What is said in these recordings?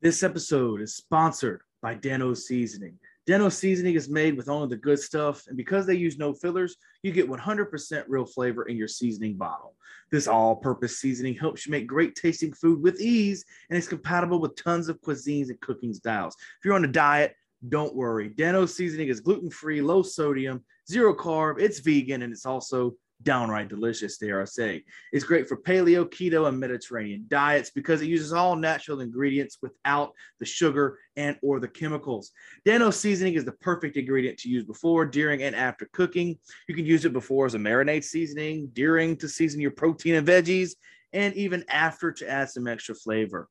This episode is sponsored by Dano Seasoning. Dano Seasoning is made with only the good stuff, and because they use no fillers, you get 100% real flavor in your seasoning bottle. This all purpose seasoning helps you make great tasting food with ease, and it's compatible with tons of cuisines and cooking styles. If you're on a diet, don't worry. Dano Seasoning is gluten free, low sodium, zero carb, it's vegan, and it's also downright delicious, dare I say. It's great for paleo, keto, and Mediterranean diets because it uses all natural ingredients without the sugar and or the chemicals. Dano seasoning is the perfect ingredient to use before, during, and after cooking. You can use it before as a marinade seasoning, during to season your protein and veggies, and even after to add some extra flavor.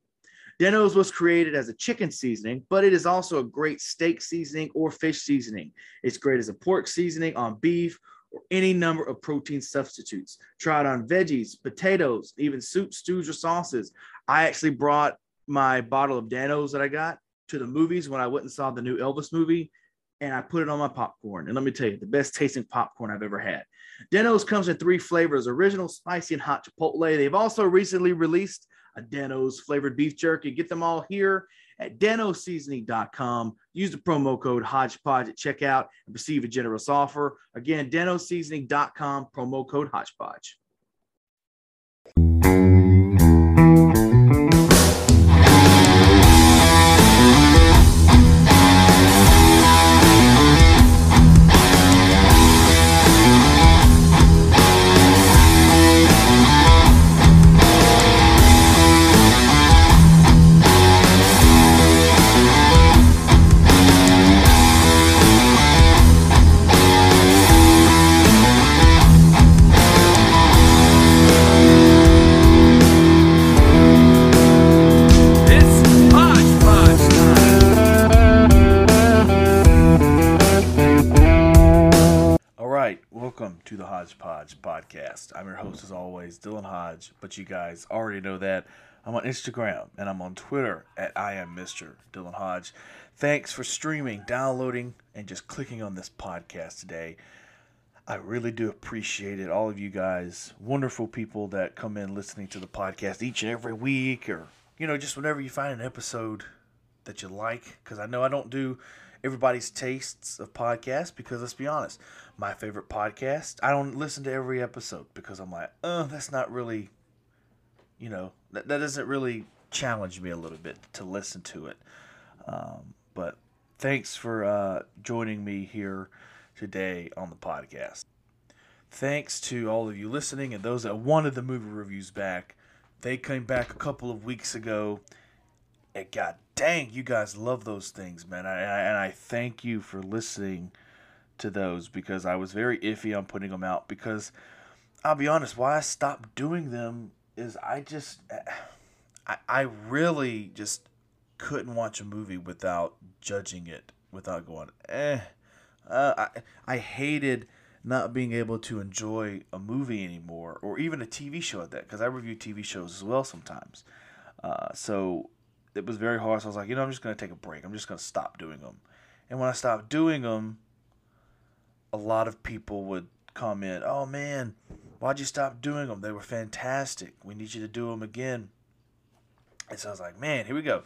Dano's was created as a chicken seasoning, but it is also a great steak seasoning or fish seasoning. It's great as a pork seasoning on beef or any number of protein substitutes. Try it on veggies, potatoes, even soups, stews, or sauces. I actually brought my bottle of Dano's that I got to the movies when I went and saw the new Elvis movie, and I put it on my popcorn. And let me tell you, the best tasting popcorn I've ever had. Dano's comes in three flavors original, spicy, and hot chipotle. They've also recently released a Dano's flavored beef jerky. Get them all here at danosseasoning.com. Use the promo code Hodgepodge at checkout and receive a generous offer. Again, danosseasoning.com, promo code Hodgepodge. Hodgepodge podcast. I'm your host, as always, Dylan Hodge, but you guys already know that. I'm on Instagram and I'm on Twitter at I am Mr. Dylan Hodge. Thanks for streaming, downloading, and just clicking on this podcast today. I really do appreciate it. All of you guys, wonderful people that come in listening to the podcast each and every week, or, you know, just whenever you find an episode that you like. Because I know I don't do everybody's tastes of podcasts, because let's be honest, my favorite podcast, I don't listen to every episode because I'm like, oh, that's not really, you know, that, that doesn't really challenge me a little bit to listen to it. Um, but thanks for uh, joining me here today on the podcast. Thanks to all of you listening and those that wanted the movie reviews back. They came back a couple of weeks ago. And god dang, you guys love those things, man. I, I, and I thank you for listening to those because I was very iffy on putting them out because I'll be honest, why I stopped doing them is I just I, I really just couldn't watch a movie without judging it, without going, eh. Uh, I I hated not being able to enjoy a movie anymore, or even a TV show at that, because I review TV shows as well sometimes. Uh, so it was very hard. So I was like, you know, I'm just gonna take a break. I'm just gonna stop doing them. And when I stopped doing them, a lot of people would comment, "Oh man, why'd you stop doing them? They were fantastic. We need you to do them again." And so I was like, "Man, here we go."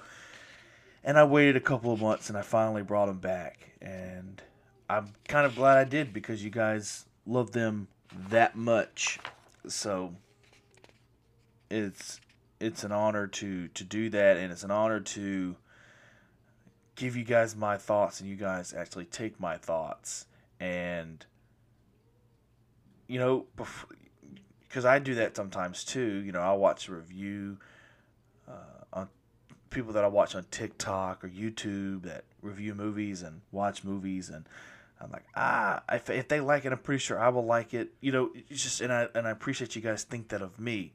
And I waited a couple of months, and I finally brought them back, and I'm kind of glad I did because you guys love them that much. So it's it's an honor to to do that, and it's an honor to give you guys my thoughts, and you guys actually take my thoughts, and you know, because I do that sometimes too. You know, I'll watch a review uh, on people that I watch on TikTok or YouTube that review movies and watch movies, and I'm like, ah, if, if they like it, I'm pretty sure I will like it. You know, it's just, and I and I appreciate you guys think that of me.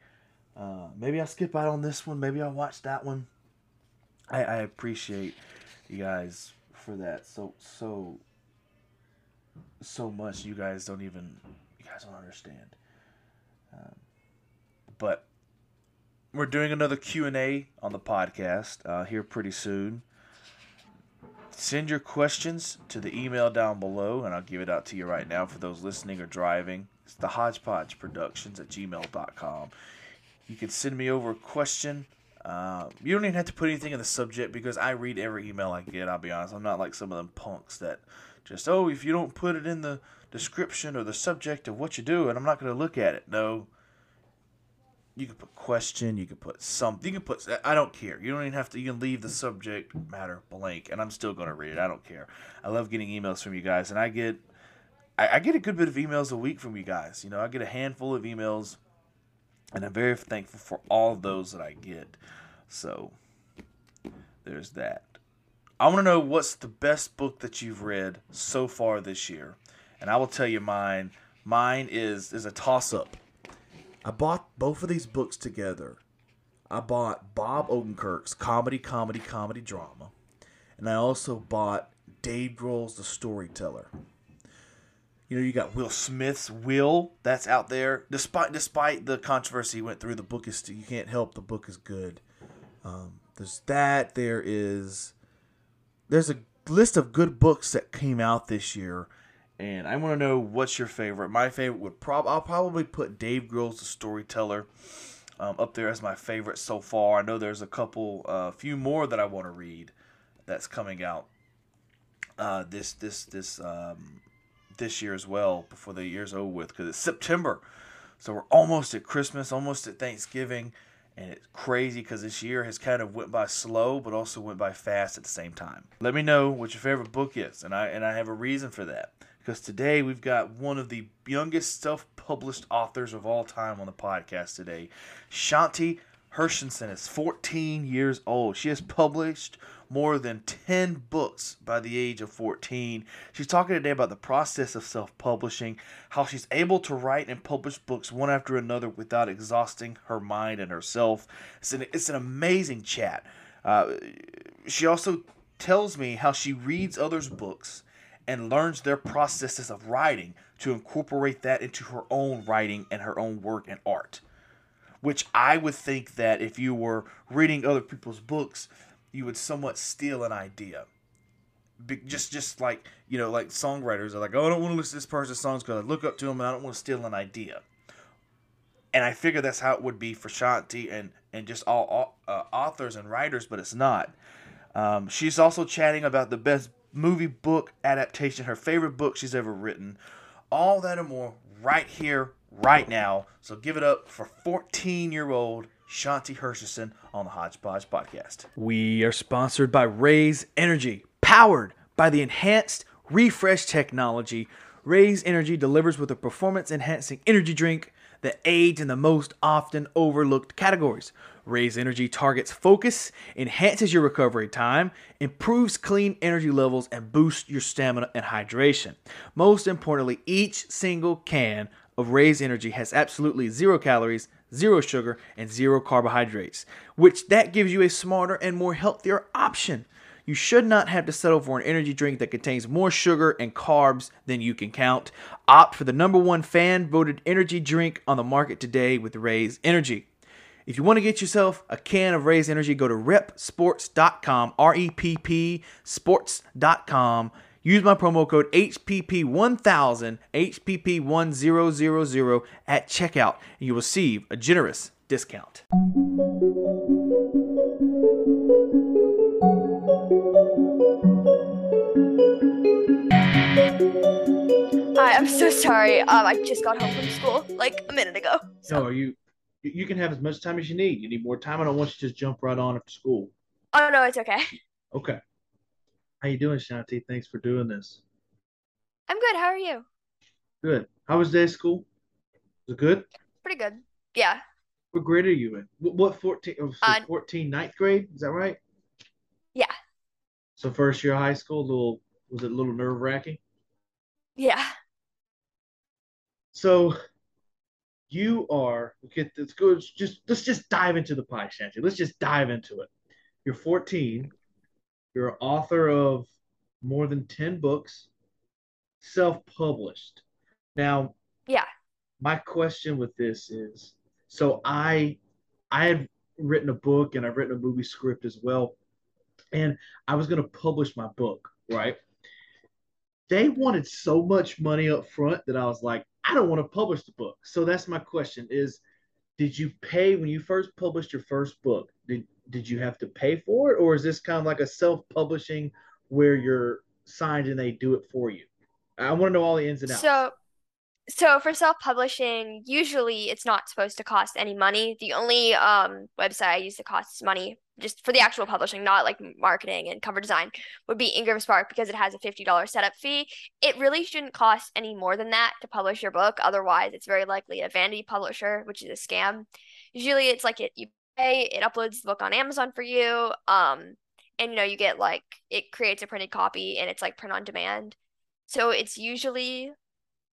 Uh, maybe I'll skip out on this one. Maybe I'll watch that one. I, I appreciate you guys for that so so so much. You guys don't even you guys don't understand. Um, but we're doing another Q and A on the podcast uh, here pretty soon. Send your questions to the email down below, and I'll give it out to you right now for those listening or driving. It's the hodgepodge productions at gmail.com. You can send me over a question Um, you don't even have to put anything in the subject because I read every email I get. I'll be honest. I'm not like some of them punks that just oh, if you don't put it in the description or the subject of what you do, and I'm not going to look at it. No. You can put question. You can put something. You can put. I don't care. You don't even have to. You can leave the subject matter blank, and I'm still going to read it. I don't care. I love getting emails from you guys, and I get. I, I get a good bit of emails a week from you guys. You know, I get a handful of emails and I'm very thankful for all those that I get. So there's that. I want to know what's the best book that you've read so far this year, and I will tell you mine. Mine is is a toss up. I bought both of these books together. I bought Bob Odenkirk's comedy, comedy, comedy drama, and I also bought Dave Grohl's The Storyteller. You know, you got Will Smith's Will that's out there. Despite despite the controversy went through, the book is you can't help the book is good. Um, there's that. There is there's a list of good books that came out this year, and I want to know what's your favorite. My favorite would prob I'll probably put Dave Grohl's The Storyteller um, up there as my favorite so far. I know there's a couple, a uh, few more that I want to read that's coming out uh, this this this um, this year as well before the year's over with because it's September. So we're almost at Christmas, almost at Thanksgiving, and it's crazy because this year has kind of went by slow, but also went by fast at the same time. Let me know what your favorite book is, and I and I have a reason for that because today we've got one of the youngest self-published authors of all time on the podcast today, Shanti Hershenson is 14 years old. She has published more than 10 books by the age of 14. She's talking today about the process of self publishing, how she's able to write and publish books one after another without exhausting her mind and herself. It's an, it's an amazing chat. Uh, she also tells me how she reads others' books and learns their processes of writing to incorporate that into her own writing and her own work and art. Which I would think that if you were reading other people's books, you would somewhat steal an idea. Be, just just like you know, like songwriters are like, oh, I don't want to listen to this person's songs because I look up to them and I don't want to steal an idea. And I figure that's how it would be for Shanti and and just all uh, authors and writers, but it's not. Um, she's also chatting about the best movie book adaptation, her favorite book she's ever written. All that and more right here, right now. So give it up for 14 year old Shanti Hershenson on the Hodgepodge Podcast. We are sponsored by Raze Energy, powered by the enhanced refresh technology. Raze Energy delivers with a performance enhancing energy drink that aids in the most often overlooked categories. Raze Energy targets focus, enhances your recovery time, improves clean energy levels, and boosts your stamina and hydration. Most importantly, each single can of Raze Energy has absolutely zero calories, zero sugar, and zero carbohydrates, which that gives you a smarter and more healthier option. You should not have to settle for an energy drink that contains more sugar and carbs than you can count. Opt for the number one fan voted energy drink on the market today with Raze Energy. If you want to get yourself a can of Raze Energy, go to reppsports.com, R E P P sports.com. Use my promo code HPP1000, HPP1000 at checkout, and you will receive a generous discount. Hi, I'm so sorry. Um, I just got home from school like a minute ago. So are you you can have as much time as you need. You need more time. I don't want you to just jump right on after school. Oh no, it's okay. Okay. How you doing, Shanti? Thanks for doing this. I'm good. How are you? Good. How was day school? Was it good? Pretty good. Yeah. What grade are you in? What, what 14, oh, Uh, 14, ninth grade? Is that right? Yeah. So first year of high school, a little was it a little nerve wracking? Yeah. So you are okay. Let's go. Just let's just dive into the pie, Shanti. Let's just dive into it. You're 14. You're an author of more than 10 books, self-published. Now, Yeah. my question with this is, so I I had written a book and I've written a movie script as well, and I was going to publish my book, right? They wanted so much money up front that I was like, I don't want to publish the book. So that's my question is did you pay when you first published your first book? Did did you have to pay for it, or is this kind of like a self-publishing where you're signed and they do it for you? I want to know all the ins and outs. So, so for self-publishing, usually it's not supposed to cost any money. The only um website I use that costs money just for the actual publishing, not like marketing and cover design, would be Ingram Spark because it has a $50 setup fee. It really shouldn't cost any more than that to publish your book. Otherwise, it's very likely a vanity publisher, which is a scam. Usually it's like it you it uploads the book on Amazon for you. Um and you know, you get like it creates a printed copy and it's like print on demand. So it's usually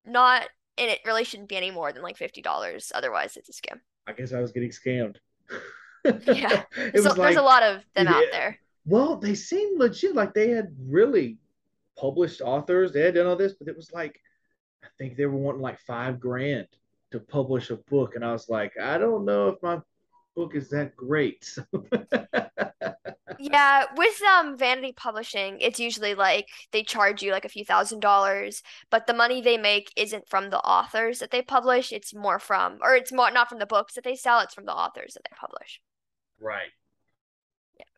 not and it really shouldn't be any more than like $50. Otherwise, it's a scam. I guess I was getting scammed. Yeah. so there's a lot of them out there. well, they seemed legit, like they had really published authors. They had done all this, but it was like, I think they were wanting like five grand to publish a book, and I was like, I don't know if my book is that great. So, Yeah, with um vanity publishing, it's usually like they charge you like a few thousand dollars, but the money they make isn't from the authors that they publish, it's more from or it's more not from the books that they sell, it's from the authors that they publish. right.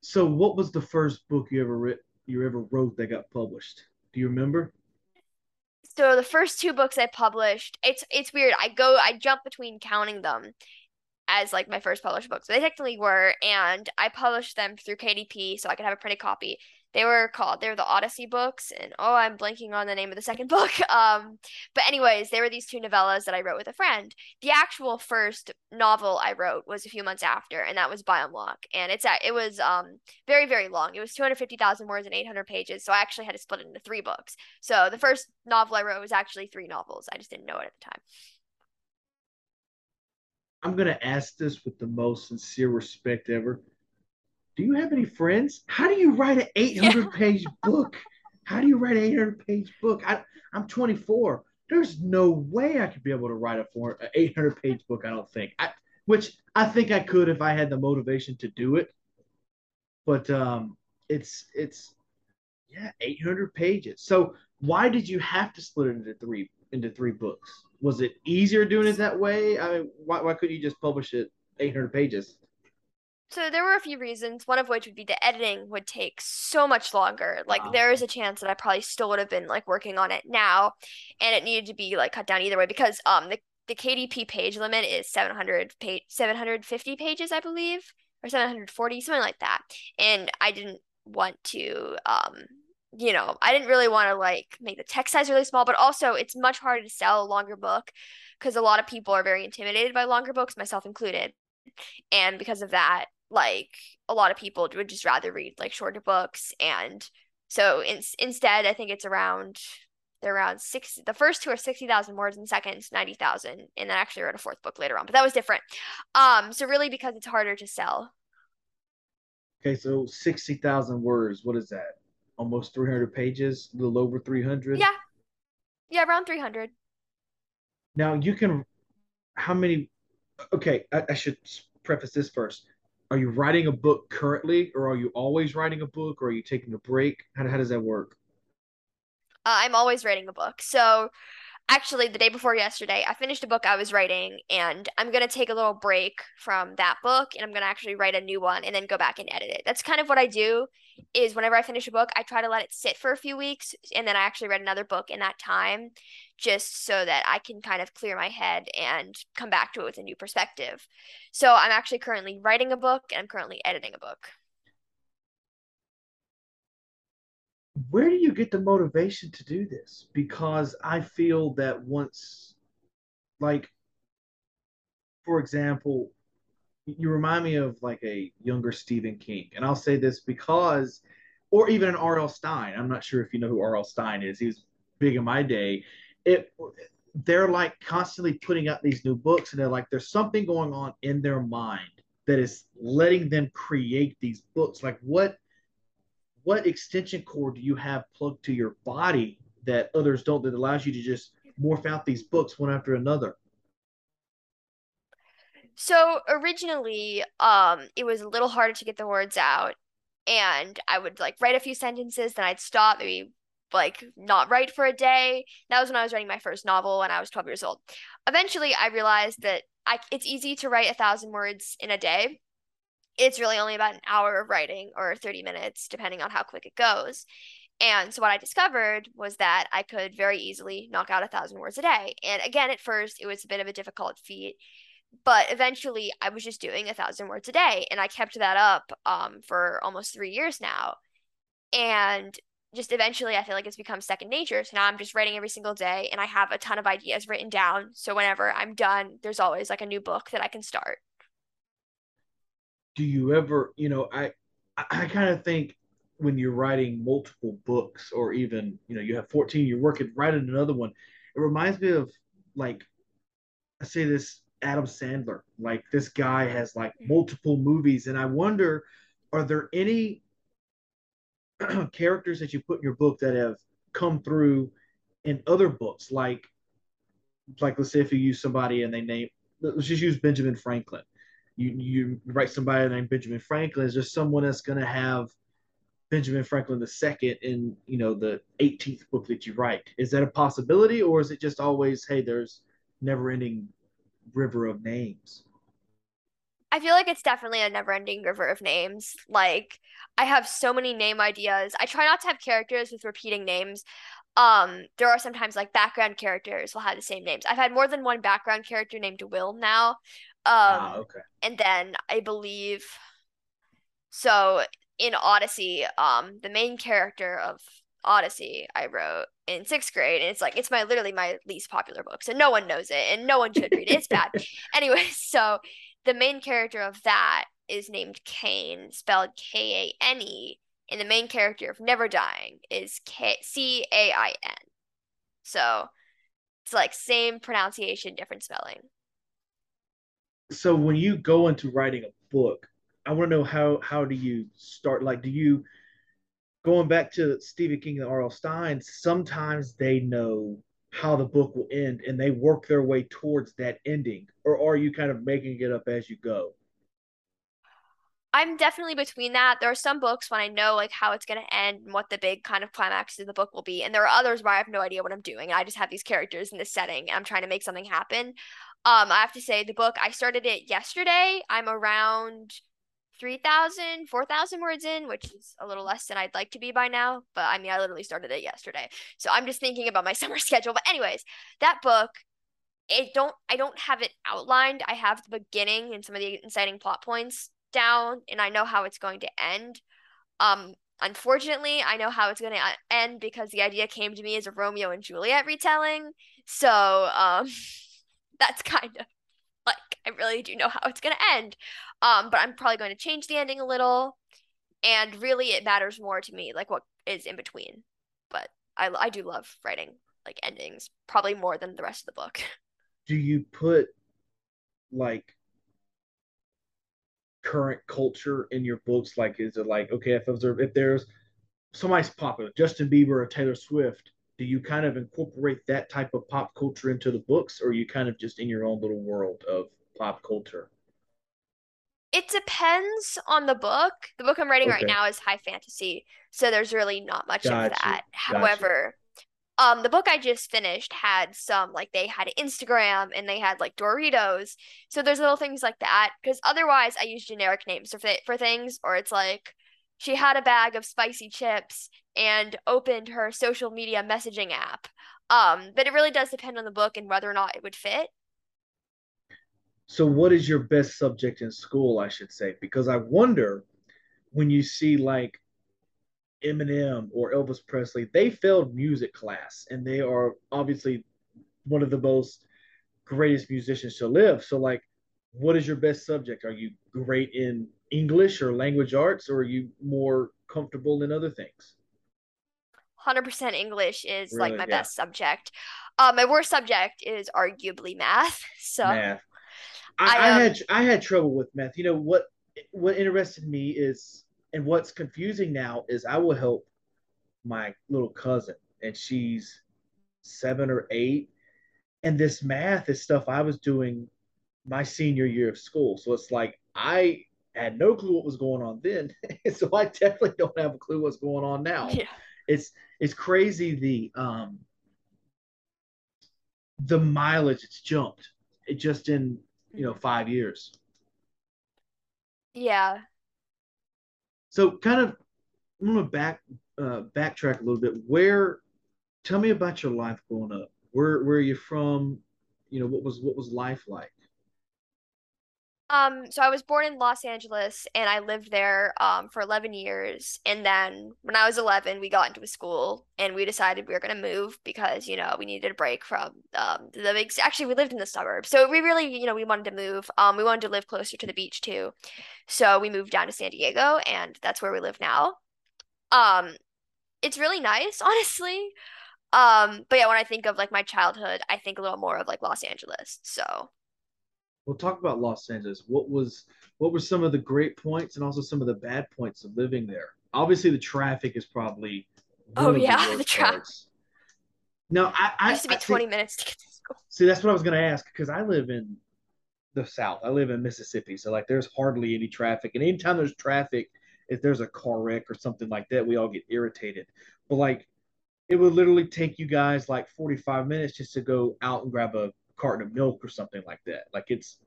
So, what was the first book you ever writ you ever wrote that got published? Do you remember? So the first two books I published, it's it's weird. I go I jump between counting them as like my first published books. They technically were, and I published them through KDP so I could have a printed copy. They were called they were the Odyssey books, and oh, I'm blanking on the name of the second book. Um, but anyways, they were these two novellas that I wrote with a friend. The actual first novel I wrote was a few months after, and that was Biomlock, and it's at it was um very very long. It was 250,000 words and 800 pages, so I actually had to split it into three books. So the first novel I wrote was actually three novels. I just didn't know it at the time. I'm gonna ask this with the most sincere respect ever. Do you have any friends? How do you write an 800 page book? How do you write an 800 page book? I, I'm 24. There's no way I could be able to write a four, an 800 page book. I don't think. I, which I think I could if I had the motivation to do it. But um, it's it's yeah, 800 pages. So why did you have to split it into three into three books? Was it easier doing it that way? I mean, why why couldn't you just publish it 800 pages? So there were a few reasons, one of which would be the editing would take so much longer. Like Wow. there is a chance that I probably still would have been like working on it now and it needed to be like cut down either way because um the, the KDP page limit is 700 page 750 pages, I believe, or 740, something like that. And I didn't want to um you know, I didn't really want to like make the text size really small, but also it's much harder to sell a longer book because a lot of people are very intimidated by longer books, myself included. And because of that, like a lot of people would just rather read like shorter books. And so in, instead, I think it's around they're around six. The first two are sixty thousand words, and the second is ninety thousand. And then I actually wrote a fourth book later on, but that was different. Um, so really because it's harder to sell. Okay, so 60,000 words. What is that? Almost 300 pages, a little over 300. Yeah, yeah, around three hundred. Now you can, how many? Okay, I, I should preface this first. Are you writing a book currently, or are you always writing a book, or are you taking a break? How, how does that work? Uh, I'm always writing a book. So actually, the day before yesterday, I finished a book I was writing, and I'm gonna take a little break from that book, and I'm gonna actually write a new one, and then go back and edit it. That's kind of what I do. Is whenever I finish a book, I try to let it sit for a few weeks, and then I actually read another book in that time, just so that I can kind of clear my head and come back to it with a new perspective. So I'm actually currently writing a book, and I'm currently editing a book. Where do you get the motivation to do this? Because I feel that once, like, for example, you remind me of like a younger Stephen King. And I'll say this because, or even an R.L. Stine. I'm not sure if you know who R.L. Stine is. He was big in my day. It, they're like constantly putting out these new books, and they're like, there's something going on in their mind that is letting them create these books. Like, what, what extension cord do you have plugged to your body that others don't that allows you to just morph out these books one after another? So originally, um, it was a little harder to get the words out, and I would like write a few sentences, then I'd stop, maybe like not write for a day. That was when I was writing my first novel when I was 12 years old. Eventually, I realized that I it's easy to write a thousand words in a day. It's really only about an hour of writing or 30 minutes, depending on how quick it goes. And so what I discovered was that I could very easily knock out a thousand words a day. And again, at first, it was a bit of a difficult feat, but eventually, I was just doing a thousand words a day, and I kept that up um, for almost three years now. And just eventually, I feel like it's become second nature. So now I'm just writing every single day, and I have a ton of ideas written down. So whenever I'm done, there's always like a new book that I can start. Do you ever, you know, I I, kind of think when you're writing multiple books or even you know you have 14 you're working writing another one it reminds me of like i say this adam sandler like this guy has like mm. multiple movies and i wonder are there any characters that you put in your book that have come through in other books? Like like let's say if you use somebody and they name let's just use benjamin franklin you you write somebody named benjamin franklin is there someone that's going to have Benjamin Franklin II in you know the 18th book that you write. Is that a possibility, or is it just always hey, there's never-ending river of names? I feel like it's definitely a never-ending river of names. Like I have so many name ideas. I try not to have characters with repeating names. Um, there are sometimes like background characters will have the same names. I've had more than one background character named Will now. Um, ah, okay. And then I believe so in Odyssey, um, the main character of Odyssey I wrote in sixth grade, and it's like it's my literally my least popular book, so no one knows it and no one should read it. It's bad. anyway, so the main character of that is named Kane, spelled K A N E, and the main character of Never Dying is K C A I N. So it's like same pronunciation, different spelling. So when you go into writing a book, I want to know how how do you start? Like, do you going back to Stephen King and R.L. Stine? Sometimes they know how the book will end, and they work their way towards that ending, or are you kind of making it up as you go? I'm definitely between that. There are some books when I know like how it's gonna end and what the big kind of climax of the book will be, and there are others where I have no idea what I'm doing. I just have these characters in this setting, and I'm trying to make something happen. Um, I have to say the book I started it yesterday. I'm around 3,000, 4,000 words in, which is a little less than I'd like to be by now. But I mean, I literally started it yesterday. So I'm just thinking about my summer schedule. But anyways, that book, it don't I don't have it outlined. I have the beginning and some of the inciting plot points down and I know how it's going to end. Um unfortunately, I know how it's going to end because the idea came to me as a Romeo and Juliet retelling. So, um that's kind of like I really do know how it's going to end. Um, but I'm probably going to change the ending a little. And really, it matters more to me, like what is in between. But I, I do love writing like endings, probably more than the rest of the book. Do you put like current culture in your books? Like, is it like okay, if there's if there's somebody's popular, Justin Bieber or Taylor Swift, do you kind of incorporate that type of pop culture into the books, or are you kind of just in your own little world of pop culture? It depends on the book. The book I'm writing okay. right now is high fantasy, so there's really not much gotcha. of that. Gotcha. However, um, the book I just finished had some like they had Instagram and they had like Doritos. So there's little things like that because otherwise I use generic names for for things, or it's like she had a bag of spicy chips and opened her social media messaging app. Um, but it really does depend on the book and whether or not it would fit. So, what is your best subject in school? I should say, because I wonder when you see like Eminem or Elvis Presley, they failed music class, and they are obviously one of the most greatest musicians to live. So, like, what is your best subject? Are you great in English or language arts, or are you more comfortable in other things? 100% English is really? like my yeah. best subject. Uh, my worst subject is arguably math. So math. I, I, um, I had I had trouble with math. You know what? What interested me is, and what's confusing now is, I will help my little cousin, and she's seven or eight, and this math is stuff I was doing my senior year of school. So it's like I had no clue what was going on then, so I definitely don't have a clue what's going on now. Yeah. It's it's crazy the um the mileage it's jumped. It just in you know, five years. Yeah. So kind of I'm gonna back uh backtrack a little bit. Where tell me about your life growing up. Where where are you from? You know, what was what was life like? Um, so I was born in Los Angeles and I lived there um for 11 years. And then when I was 11, we got into a school and we decided we were going to move because, you know, we needed a break from um the big actually we lived in the suburbs. So we really, you know, we wanted to move. Um we wanted to live closer to the beach too. So we moved down to San Diego and that's where we live now. Um it's really nice, honestly. Um but yeah, when I think of like my childhood, I think a little more of like Los Angeles. So We'll talk about Los Angeles. What was what were some of the great points and also some of the bad points of living there? Obviously, the traffic is probably Oh the yeah, the worst traffic. No, I, It I, used to be I think- 20 minutes to get to school. See, that's what I was gonna ask because I live in the South. I live in Mississippi, so like there's hardly any traffic, and anytime there's traffic, if there's a car wreck or something like that, we all get irritated. But like, it would literally take you guys like 45 minutes just to go out and grab a carton of milk or something like that. Like it's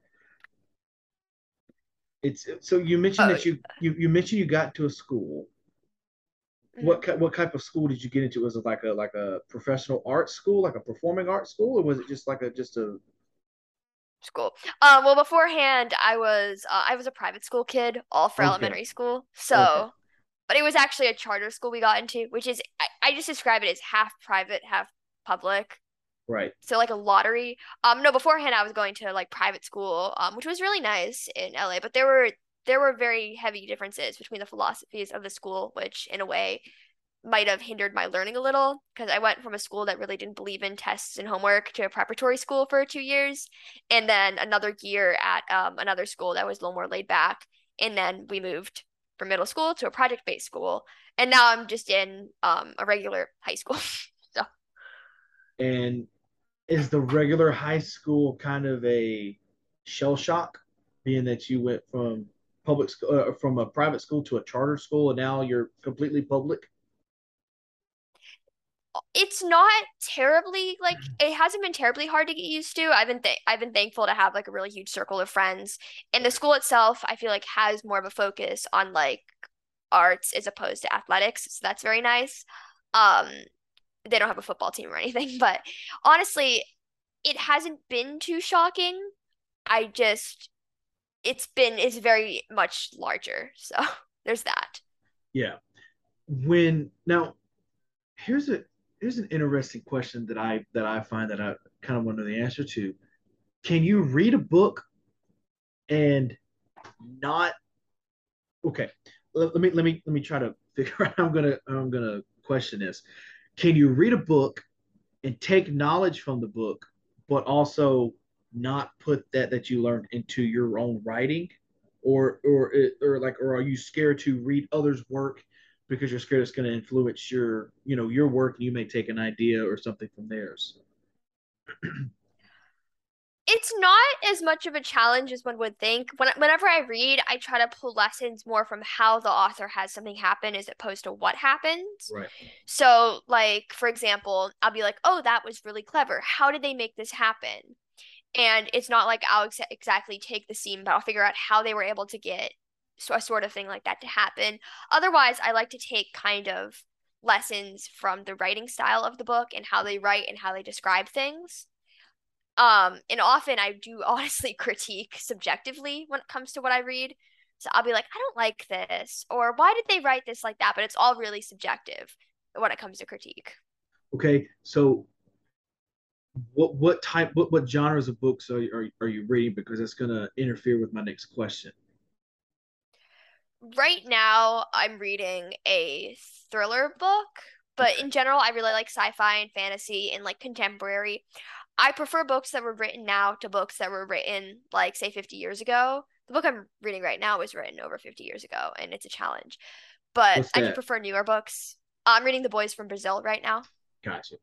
it's so you mentioned Oh, that you you you mentioned you got to a school. What ki- what type of school did you get into? Was it like a like a professional art school, like a performing art school, or was it just like a just a school. Um, well, beforehand, I was uh, I was a private school kid, all for Okay. elementary school. So, Okay. but it was actually a charter school we got into, which is I, I just describe it as half private, half public. Right? So like a lottery. Um, no, beforehand I was going to like private school, um, which was really nice in LA, but there were there were very heavy differences between the philosophies of the school, which in a way might have hindered my learning a little because I went from a school that really didn't believe in tests and homework to a preparatory school for two years, and then another year at um, another school that was a little more laid back, and then we moved from middle school to a project based school, and now I'm just in um, a regular high school. so And is the regular high school kind of a shell shock, being that you went from public school uh, from a private school to a charter school, and now you're completely public? it's not terribly like it hasn't been terribly hard to get used to. I've been th- I've been thankful to have like a really huge circle of friends. And the school itself, I feel like has more of a focus on like arts as opposed to athletics. So that's very nice. Um they don't have a football team or anything, but honestly, it hasn't been too shocking. I just it's been it's very much larger. So there's that. Yeah. When now, here's a here's an interesting question that I that I find that I kind of want to know the answer to. Can you read a book and not okay? Let, let me let me let me try to figure out I'm gonna I'm gonna question this. Can you read a book and take knowledge from the book, but also not put that that you learned into your own writing? or or or like or are you scared to read others work because you're scared it's going to influence your you know your work and you may take an idea or something from theirs it's not as much of a challenge as one would think. When whenever I read, I try to pull lessons more from how the author has something happen as opposed to what happens. right So, like for example, I'll be like, "Oh, that was really clever. How did they make this happen?" And it's not like I'll ex- exactly take the scene, but I'll figure out how they were able to get so a sort of thing like that to happen. Otherwise, I like to take kind of lessons from the writing style of the book and how they write and how they describe things. Um, and often I do honestly critique subjectively when it comes to what I read. So I'll be like, I don't like this, or why did they write this like that? But it's all really subjective when it comes to critique. okay so what what type what what genres of books are, are, are you reading because that's going to interfere with my next question Right now, I'm reading a thriller book, but Okay. in general, I really like sci-fi and fantasy and like contemporary. I prefer books that were written now to books that were written like say 50 years ago. The book I'm reading right now was written over 50 years ago, and it's a challenge. But I do prefer newer books. I'm reading The Boys from Brazil right now. Gotcha.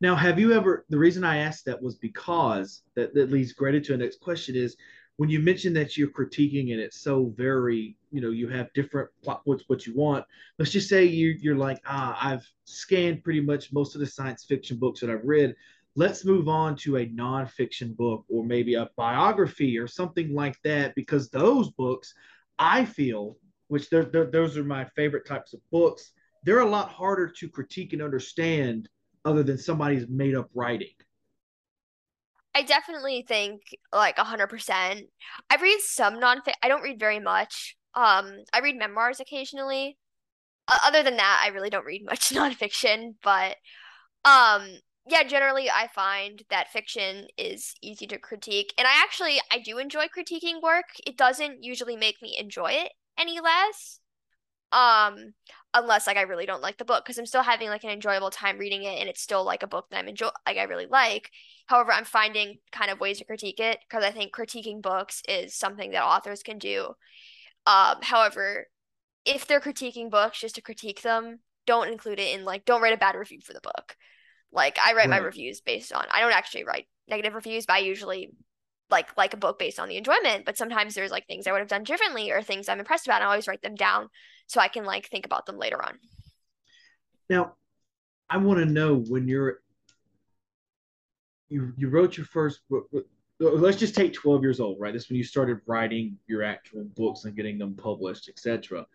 Now, have you ever? The reason I asked that was because that that leads great into the next question is when you mentioned that you're critiquing and it's so very, you know, you have different plot what's what you want. Let's just say you you're like, ah, I've scanned pretty much most of the science fiction books that I've read. Let's move on to a nonfiction book or maybe a biography or something like that because those books i feel which they're, they're, those are my favorite types of books they're a lot harder to critique and understand other than somebody's made up writing I definitely think like 100%. I read some nonfiction I don't read very much. Um, I read memoirs occasionally. Other than that, I really don't read much nonfiction, but um yeah, generally I find that fiction is easy to critique. And I actually I do enjoy critiquing work. It doesn't usually make me enjoy it any less. Um, unless like I really don't like the book because I'm still having like an enjoyable time reading it and it's still like a book that I'm enjoy like I really like. However, I'm finding kind of ways to critique it because I think critiquing books is something that authors can do. Um, however, if they're critiquing books just to critique them, don't include it in like don't write a bad review for the book. Like I write my reviews based on I don't actually write negative reviews, but I usually like like a book based on the enjoyment. But sometimes there's like things I would have done differently or things I'm impressed about, and I always write them down so I can like think about them later on. now i want to know when you're you you wrote your first book uh, let's just take 12 years old right this when you started writing your actual books and getting them published etc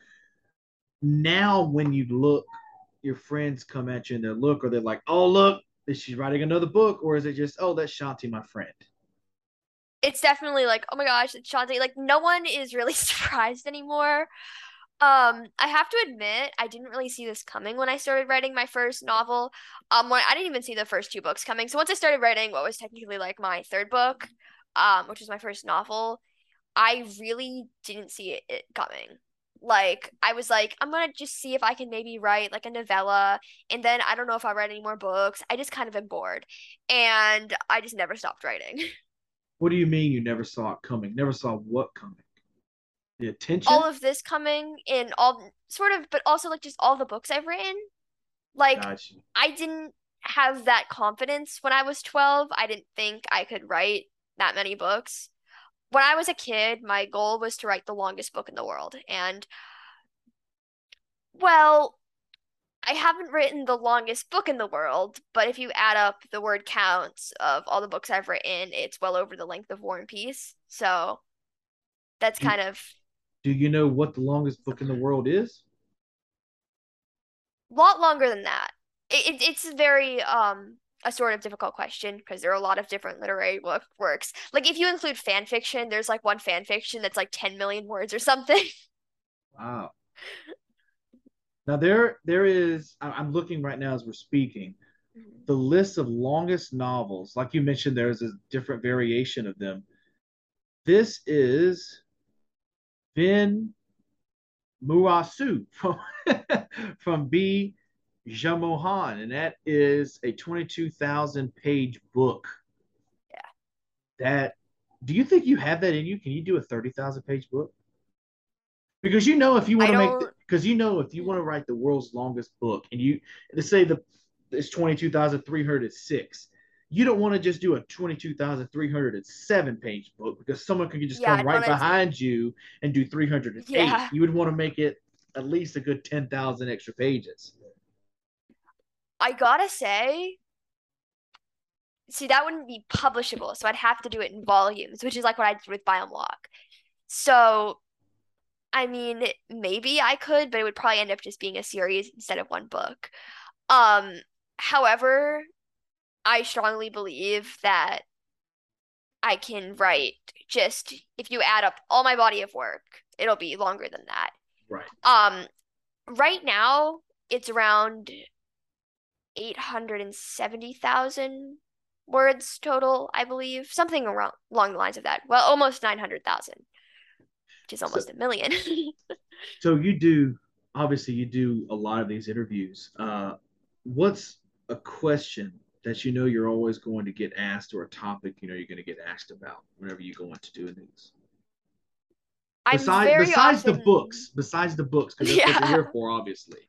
now when you look your friends come at you and they look or they're like oh look she's writing another book or is it just oh that's shanti my friend It's definitely like, oh my gosh, it's Shanti. Like no one is really surprised anymore. Um, I have to admit, I didn't really see this coming when I started writing my first novel. Um, when I didn't even see the first two books coming. So once I started writing what was technically like my third book, um, which was my first novel, I really didn't see it, it coming. Like I was like, I'm gonna just see if I can maybe write like a novella, and then I don't know if I'll write any more books. I just kind of am bored, and I just never stopped writing. what do you mean you never saw it coming never saw what coming the attention all of this coming in all sort of, but also like just all the books I've written. Like Gotcha. I didn't have that confidence when I was 12. I didn't think I could write that many books. When I was a kid, my goal was to write the longest book in the world. And well, I haven't written the longest book in the world, but if you add up the word counts of all the books I've written, it's well over the length of War and Peace. So that's kind of do you know what the longest book in the world is A lot longer than that. It, it it's very um a sort of difficult question because there are a lot of different literary work, works. Like if you include fan fiction, there's like one fan fiction that's like 10 million words or something. Wow. Now there there is I'm looking right now as we're speaking, mm-hmm. the list of longest novels. Like you mentioned, there's a different variation of them. This is Vin Murasu from from B. Jeyamohan, and that is a 22,000 page book. Yeah. That do you think you have that in you? Can you do a 30,000 page book? Because you know if you want to make because you know if you want to write the world's longest book and you let's say the it's 22,306 you don't want to just do a 22,307 page book because someone could just Yeah, come right behind you and do 308 Yeah. you would want to make it at least a good 10,000 extra pages I gotta say, see, that wouldn't be publishable, so I'd have to do it in volumes, which is like what I did with Biome Walk. So, I mean, maybe I could, but it would probably end up just being a series instead of one book. Um, however, I strongly believe that I can write just if you add up all my body of work, it'll be longer than that. right Um, right now it's around 870,000 words total, I believe. Something around along the lines of that. Well, almost 900,000, which is almost a million. so you do obviously you do a lot of these interviews uh, what's a question that you know you're always going to get asked or a topic you know you're going to get asked about whenever you go into doing these besides besides the books besides the books because that's what Yeah. you're here for obviously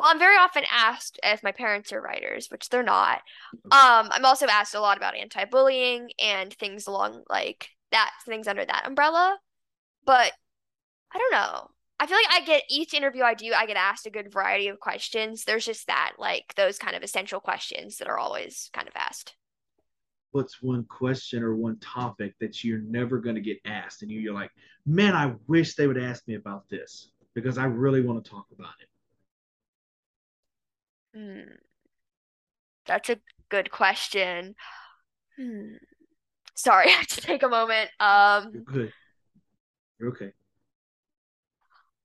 Well, I'm very often asked if my parents are writers, which they're not. Um, I'm also asked a lot about anti-bullying and things along like that, things under that umbrella. But I don't know. I feel like I get each interview I do, I get asked a good variety of questions. There's just that, like those kind of essential questions that are always kind of asked. What's one question or one topic that you're never going to get asked, and you, you're like, man, I wish they would ask me about this because I really want to talk about it. Hmm. That's a good question. Hmm. Sorry, I have to take a moment. Um, You're good. You're okay.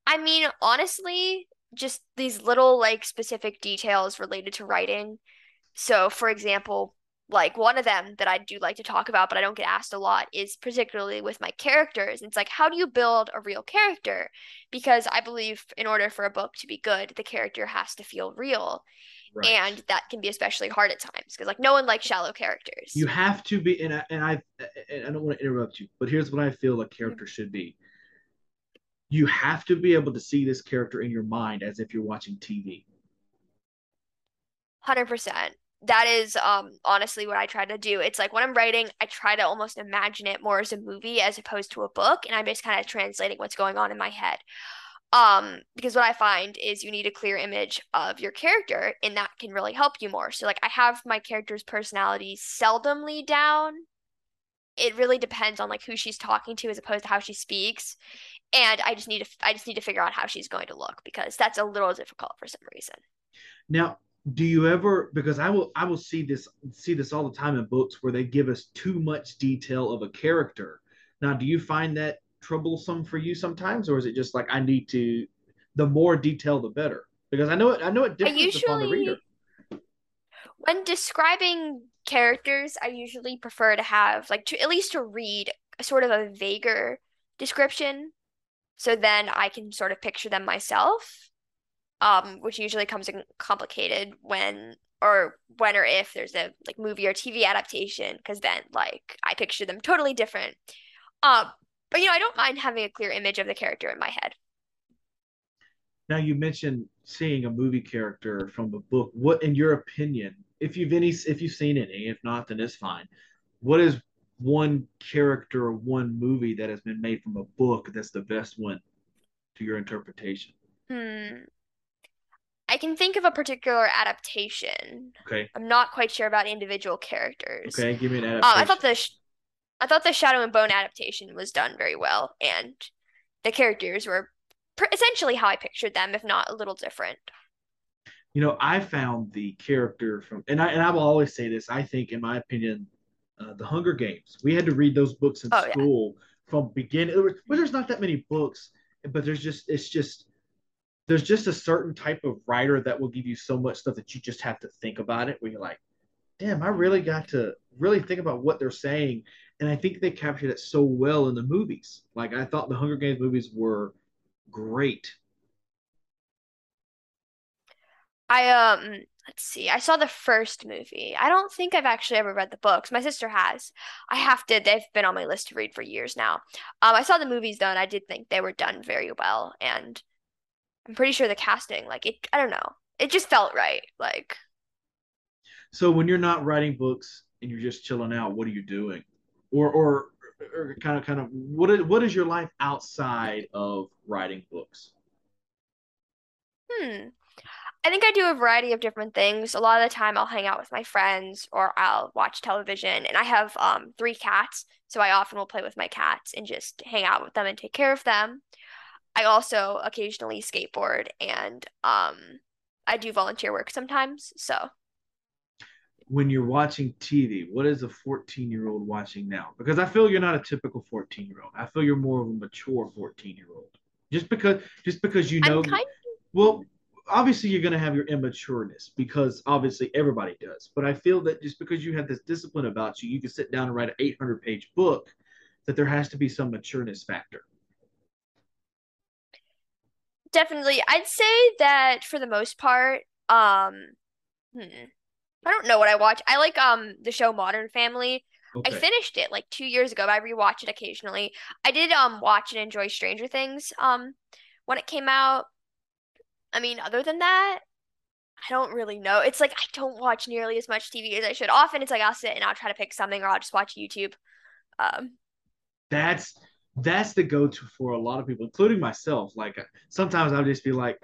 I mean, honestly, just these little like specific details related to writing. So, for example, like one of them that I do like to talk about, but I don't get asked a lot, is particularly with my characters. It's like, how do you build a real character? Because I believe in order for a book to be good, the character has to feel real. Right. And that can be especially hard at times because like no one likes shallow characters. you have to be, and I, and I, and I don't want to interrupt you, but here's what I feel a mm-hmm. character should be. You have to be able to see this character in your mind as if you're watching TV. 100%. That is um honestly what I try to do. It's like when I'm writing, I try to almost imagine it more as a movie as opposed to a book, and I'm just kind of translating what's going on in my head. Um, because what I find is you need a clear image of your character, and that can really help you more. So like I have my character's personality seldomly down. It really depends on like who she's talking to as opposed to how she speaks. And I just need to I just need to figure out how she's going to look because that's a little difficult for some reason. Now, do you ever because I will I will see this see this all the time in books where they give us too much detail of a character. Now, do you find that troublesome for you sometimes, or is it just like I need to the more detail the better? Because I know it I know it differs upon the reader. when describing characters, I usually prefer to have like to at least to read a sort of a vaguer description, so then I can sort of picture them myself. Um, which usually comes in complicated when or when or if there's a like movie or TV adaptation, because then like I picture them totally different. Um, but you know, I don't mind having a clear image of the character in my head. Now you mentioned seeing a movie character from a book. What, in your opinion, if you've any, if you've seen any, if not, then it's fine. What is one character or one movie that has been made from a book that's the best one to your interpretation? Hmm. I can think of a particular adaptation. Okay, I'm not quite sure about individual characters. okay, give me an Um, adaptation. I thought the sh I thought the Shadow and Bone adaptation was done very well, and the characters were pr essentially how I pictured them, if not a little different. you know, I found the character from, and I and I will always say this. I think, in my opinion, uh, the Hunger Games. We had to read those books in Oh, yeah. school from beginning. Well, there's not that many books, but there's just it's just there's just a certain type of writer that will give you so much stuff that you just have to think about it. Where you're like, damn, I really got to really think about what they're saying, and I think they captured it so well in the movies. Like I thought the Hunger Games movies were great. I um let's see. I saw the first movie. I don't think I've actually ever read the books. My sister has. I have to. They've been on my list to read for years now. Um, I saw the movies though, and I did think they were done very well, and I'm pretty sure the casting, like it, I don't know, it just felt right. Like So when you're not writing books and you're just chilling out, what are you doing? Or or, or kind of kind of what is what is your life outside of writing books? Hmm. I think I do a variety of different things. A lot of the time I'll hang out with my friends or I'll watch television. And I have um three cats, so I often will play with my cats and just hang out with them and take care of them. I also occasionally skateboard and um I do volunteer work sometimes. So When you're watching TV, what is a 14 year old watching now? Because I feel you're not a typical 14 year old. I feel you're more of a mature 14 year old. Just because just because you know kind Well, obviously you're going to have your immatureness because obviously everybody does. But I feel that just because you have this discipline about you, you can sit down and write an 800 page book, that there has to be some matureness factor. Definitely I'd say that for the most part, um hmm, I don't know what I watch. I like um the show Modern Family. I finished it like two years ago, but I rewatch it occasionally. I did um watch and enjoy Stranger Things um when it came out. I mean, other than that, I don't really know. It's like I don't watch nearly as much TV as I should. Often it's like I'll sit and I'll try to pick something or I'll just watch YouTube. Um, That's that's the go-to for a lot of people, including myself. Like sometimes I'll just be like,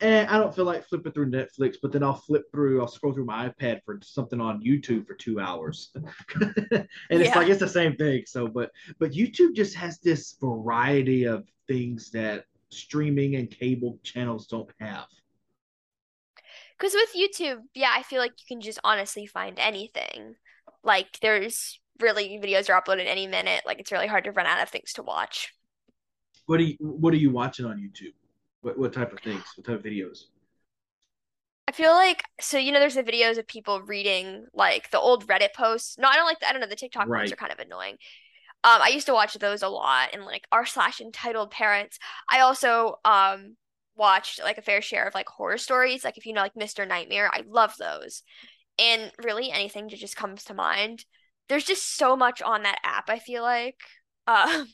eh, I don't feel like flipping through Netflix, but then I'll flip through, I'll scroll through my iPad for something on YouTube for two hours. and it's like it's the same thing. So, but but YouTube just has this variety of things that streaming and cable channels don't have. Because with YouTube, yeah, I feel like you can just honestly find anything. Like there's really videos are uploaded any minute. Like it's really hard to run out of things to watch. What are you what are you watching on YouTube? What what type of things? What type of videos? I feel like so you know there's the videos of people reading like the old Reddit posts. No, I don't like the, I don't know the TikTok ones are kind of annoying. Um, I used to watch those a lot and like r slash entitled parents. I also um watched like a fair share of like horror stories. Like if you know like Mr. Nightmare, I love those. And really anything that just comes to mind. There's just so much on that app, I feel like. Uh,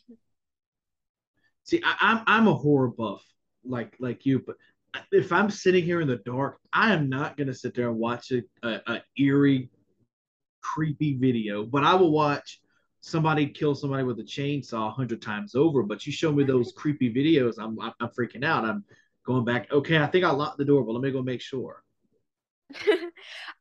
See, I, I'm I'm a horror buff like like you, but if I'm sitting here in the dark, I am not gonna sit there and watch a, a, a eerie, creepy video. But I will watch somebody kill somebody with a chainsaw a hundred times over. But you show me those creepy videos, I'm, I'm I'm freaking out. I'm going back. Okay, I think I locked the door, but let me go make sure.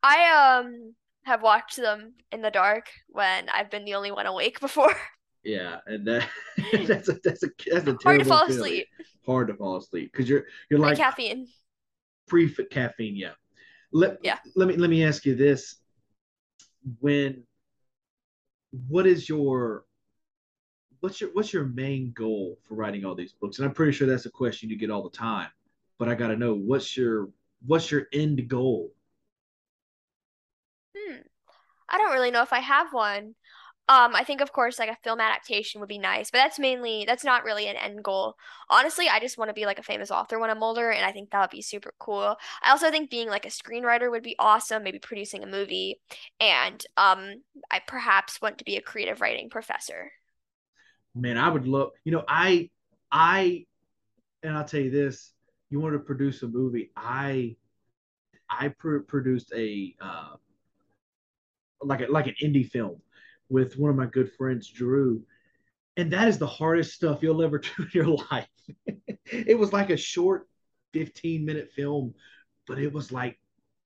I um have watched them in the dark when I've been the only one awake before. Yeah, and that that's a that's a that's a terrible Hard to fall feeling. asleep. Hard to fall asleep because you're you're Like like caffeine. pre caffeine. Yeah. Let Yeah. let me let me ask you this: When what is your what's your what's your main goal for writing all these books? And I'm pretty sure that's a question you get all the time. But I got to know what's your what's your end goal? I don't really know if I have one. Um, I think of course like a film adaptation would be nice, but that's mainly that's not really an end goal. Honestly, I just want to be like a famous author when I'm older, and I think that would be super cool. I also think being like a screenwriter would be awesome, maybe producing a movie, and um, I perhaps want to be a creative writing professor. Man, I would love. You know, I I and I'll tell you this: you want to produce a movie? I I pr- produced a uh, like a, like an indie film with one of my good friends, Drew, and that is the hardest stuff you'll ever do in your life. it was like a short, fifteen minute film, but it was like,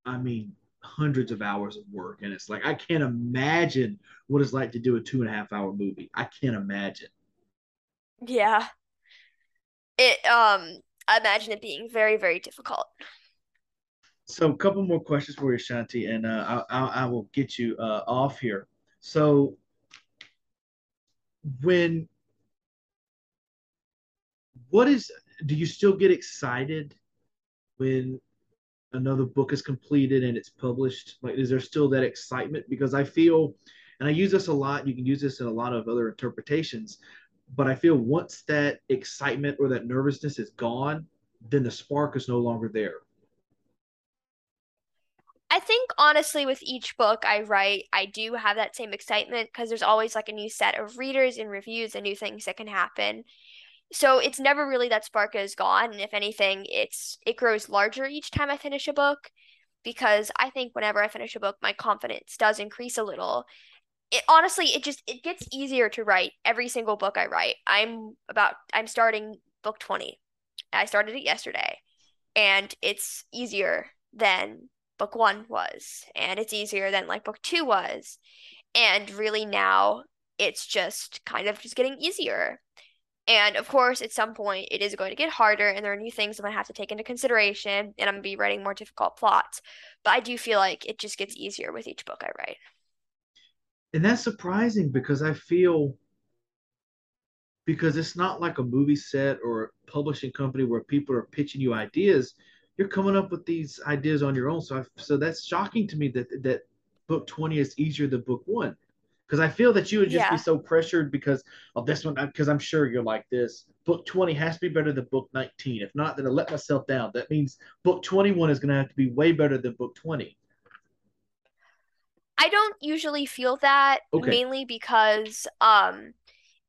I mean, hundreds of hours of work, and it's like I can't imagine what it's like to do a two and a half hour movie. I can't imagine. Yeah. It um I imagine it being very, very difficult. So, a couple more questions for you, Shanti, and uh, I, I, I will get you uh, off here. So, when, what is, do you still get excited when another book is completed and it's published? Like, is there still that excitement? Because I feel, and I use this a lot, you can use this in a lot of other interpretations, but I feel once that excitement or that nervousness is gone, then the spark is no longer there. I think honestly, with each book I write, I do have that same excitement because there's always like a new set of readers and reviews and new things that can happen. So it's never really that spark is gone. And if anything, it's it grows larger each time I finish a book because I think whenever I finish a book, my confidence does increase a little. It honestly, it just it gets easier to write every single book I write. I'm about I'm starting book 20. I started it yesterday, and it's easier than book one was, and it's easier than like book two was. And really now it's just kind of just getting easier. And of course, at some point, it is going to get harder, and there are new things I'm to have to take into consideration, and I'm to be writing more difficult plots. But I do feel like it just gets easier with each book I write. and that's surprising because I feel because it's not like a movie set or publishing company where people are pitching you ideas. You're coming up with these ideas on your own. So I, so that's shocking to me that that book 20 is easier than book one. Because I feel that you would just Yeah. be so pressured because of this one. Because I'm sure you're like this. Book 20 has to be better than book 19. If not, then I let myself down. That means book 21 is going to have to be way better than book 20. I don't usually feel that Okay. mainly because um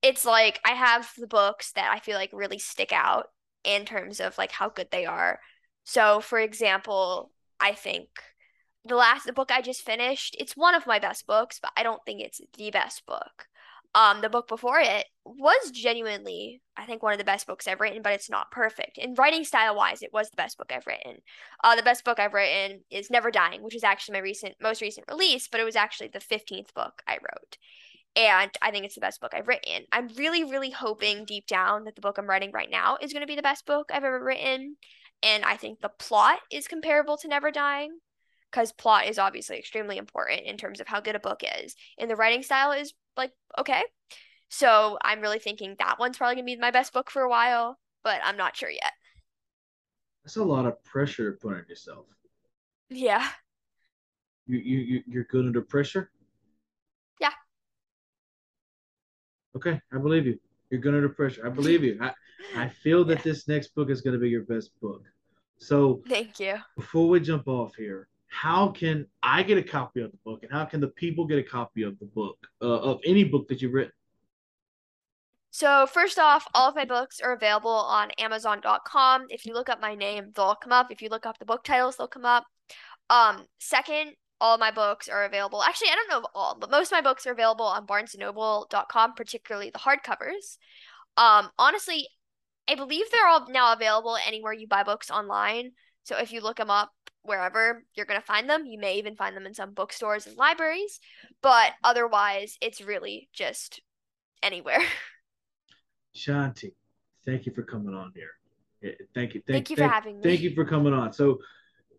it's like I have the books that I feel like really stick out in terms of like how good they are. So for example, I think the last the book I just finished, it's one of my best books, but I don't think it's the best book. um, the book before it was genuinely, I think, one of the best books I've written, but it's not perfect. In writing style wise, it was the best book I've written. Uh, the best book I've written is Never Dying, which is actually my recent, most recent release, but it was actually the 15th book I wrote. And I think it's the best book I've written. I'm really, really hoping deep down that the book I'm writing right now is going to be the best book I've ever written. And I think the plot is comparable to Never Dying because plot is obviously extremely important in terms of how good a book is. And the writing style is like okay. So I'm really thinking that one's probably gonna be my best book for a while, but I'm not sure yet. That's a lot of pressure to put on yourself. Yeah. You you you- you're good under pressure. Yeah. Okay, I believe you. You're good under pressure. I believe you. I I feel that Yeah. this next book is going to be your best book. So Thank you. before we jump off here, how can I get a copy of the book, and how can the people get a copy of the book, uh, of any book that you've written? So first off, all of my books are available on Amazon.com. If you look up my name, they'll come up. If you look up the book titles, they'll come up. Um, second, all my books are available. Actually, I don't know of all, but most of my books are available on BarnesandNoble.com, particularly the hardcovers. Um, honestly, I believe they're all now available anywhere you buy books online. So if you look them up wherever, you're gonna find them. You may even find them in some bookstores and libraries, but otherwise, it's really just anywhere. Shanti, thank you for coming on here. Eh, Thank you. Thank you for having me. Thank you for coming on. So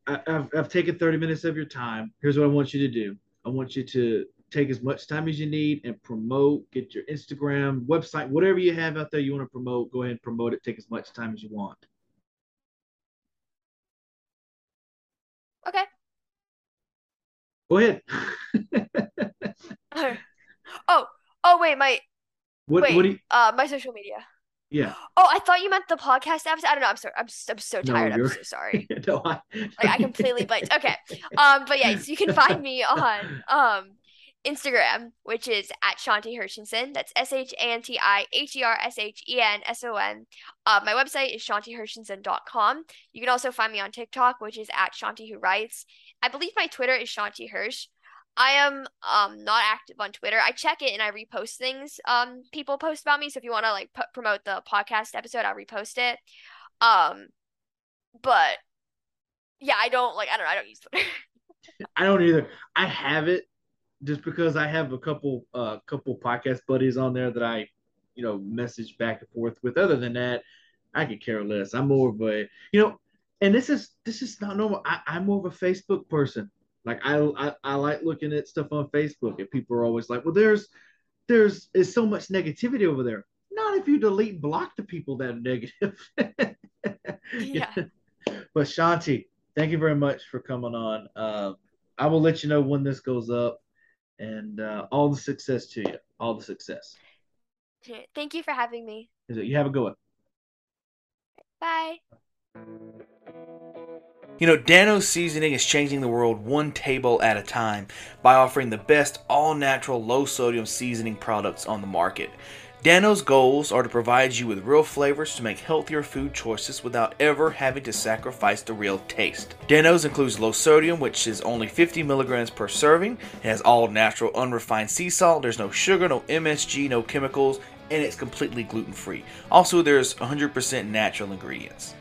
I, I've, I've taken 30 minutes of your time. Here's what I want you to do. I want you to take as much time as you need and promote, get your Instagram, website, whatever you have out there you want to promote, go ahead and promote it. Take as much time as you want. Okay. Go ahead. Oh, oh wait, my what, wait, what you, uh, my social media. yeah. Oh, I thought you meant the podcast episode. I don't know. I'm sorry. I'm I'm so No, tired. I'm so sorry. no, I, Like I completely blanked. Okay. Um, but yeah, so you can find me on um Instagram, which is at Shanti Hershenson. That's S H A N T I H E R S H E N S O N. Uh, my website is shantihershenson.com. You can also find me on TikTok, which is at Shanti Who Writes. I believe my Twitter is Shanti Hirsch. I am um not active on Twitter. I check it and I repost things um people post about me. So if you want to like p- promote the podcast episode, I'll repost it. Um, but yeah, I don't like I don't. I don't use Twitter. I don't either. I have it just because I have a couple uh couple podcast buddies on there that I, you know, message back and forth with. Other than that, I could care less. I'm more of a you know, and this is this is not normal. I, I'm more of a Facebook person. Like I, I I like looking at stuff on Facebook, and people are always like, "Well, there's there's is so much negativity over there." Not if you delete and block the people that are negative. Yeah. But Shanti, thank you very much for coming on. Uh, I will let you know when this goes up, and uh, all the success to you. All the success. Thank you for having me. You have a good one. Bye. You know, Dano's Seasoning is changing the world one table at a time by offering the best all natural, low sodium seasoning products on the market. Dano's goals are to provide you with real flavors to make healthier food choices without ever having to sacrifice the real taste. Dano's includes low sodium, which is only 50 milligrams per serving. It has all natural, unrefined sea salt. There's no sugar, no MSG, no chemicals, and it's completely gluten free. Also, there's 100% natural ingredients.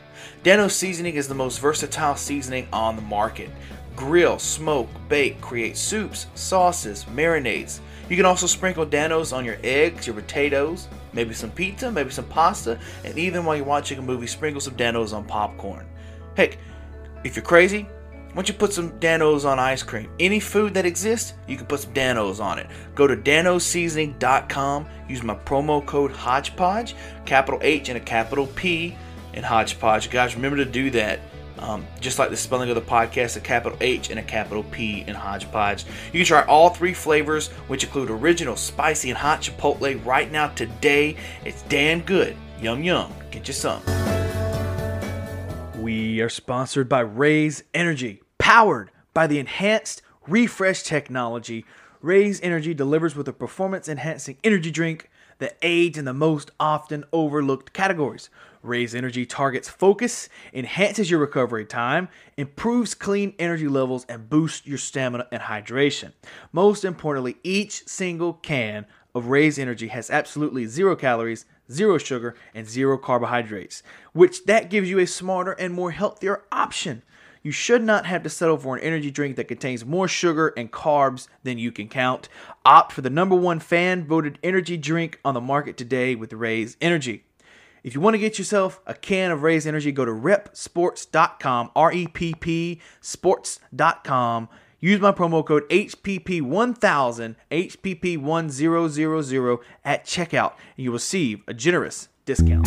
Dano seasoning is the most versatile seasoning on the market. Grill, smoke, bake, create soups, sauces, marinades. You can also sprinkle Danos on your eggs, your potatoes, maybe some pizza, maybe some pasta, and even while you're watching a movie, sprinkle some Danos on popcorn. Heck, if you're crazy, why don't you put some Danos on ice cream? Any food that exists, you can put some Danos on it. Go to danosseasoning.com, use my promo code Hodgepodge, capital H and a capital P in Hodgepodge. Guys, remember to do that. Um, just like the spelling of the podcast, a capital H and a capital P in Hodgepodge. You can try all three flavors, which include original, spicy, and hot chipotle right now today. It's damn good. Yum yum. Get you some. We are sponsored by Raze Energy, powered by the enhanced refresh technology. Raze Energy delivers with a performance enhancing energy drink that aids in the most often overlooked categories. Raze Energy targets focus, enhances your recovery time, improves clean energy levels, and boosts your stamina and hydration. Most importantly, each single can of Raze Energy has absolutely zero calories, zero sugar, and zero carbohydrates, which that gives you a smarter and more healthier option. You should not have to settle for an energy drink that contains more sugar and carbs than you can count. Opt for the number one fan voted energy drink on the market today with Raze Energy. If you want to get yourself a can of Raze Energy, go to reppsports.com, R E P P sports.com. Use my promo code HPP1000, HPP1000 at checkout, and you will receive a generous discount.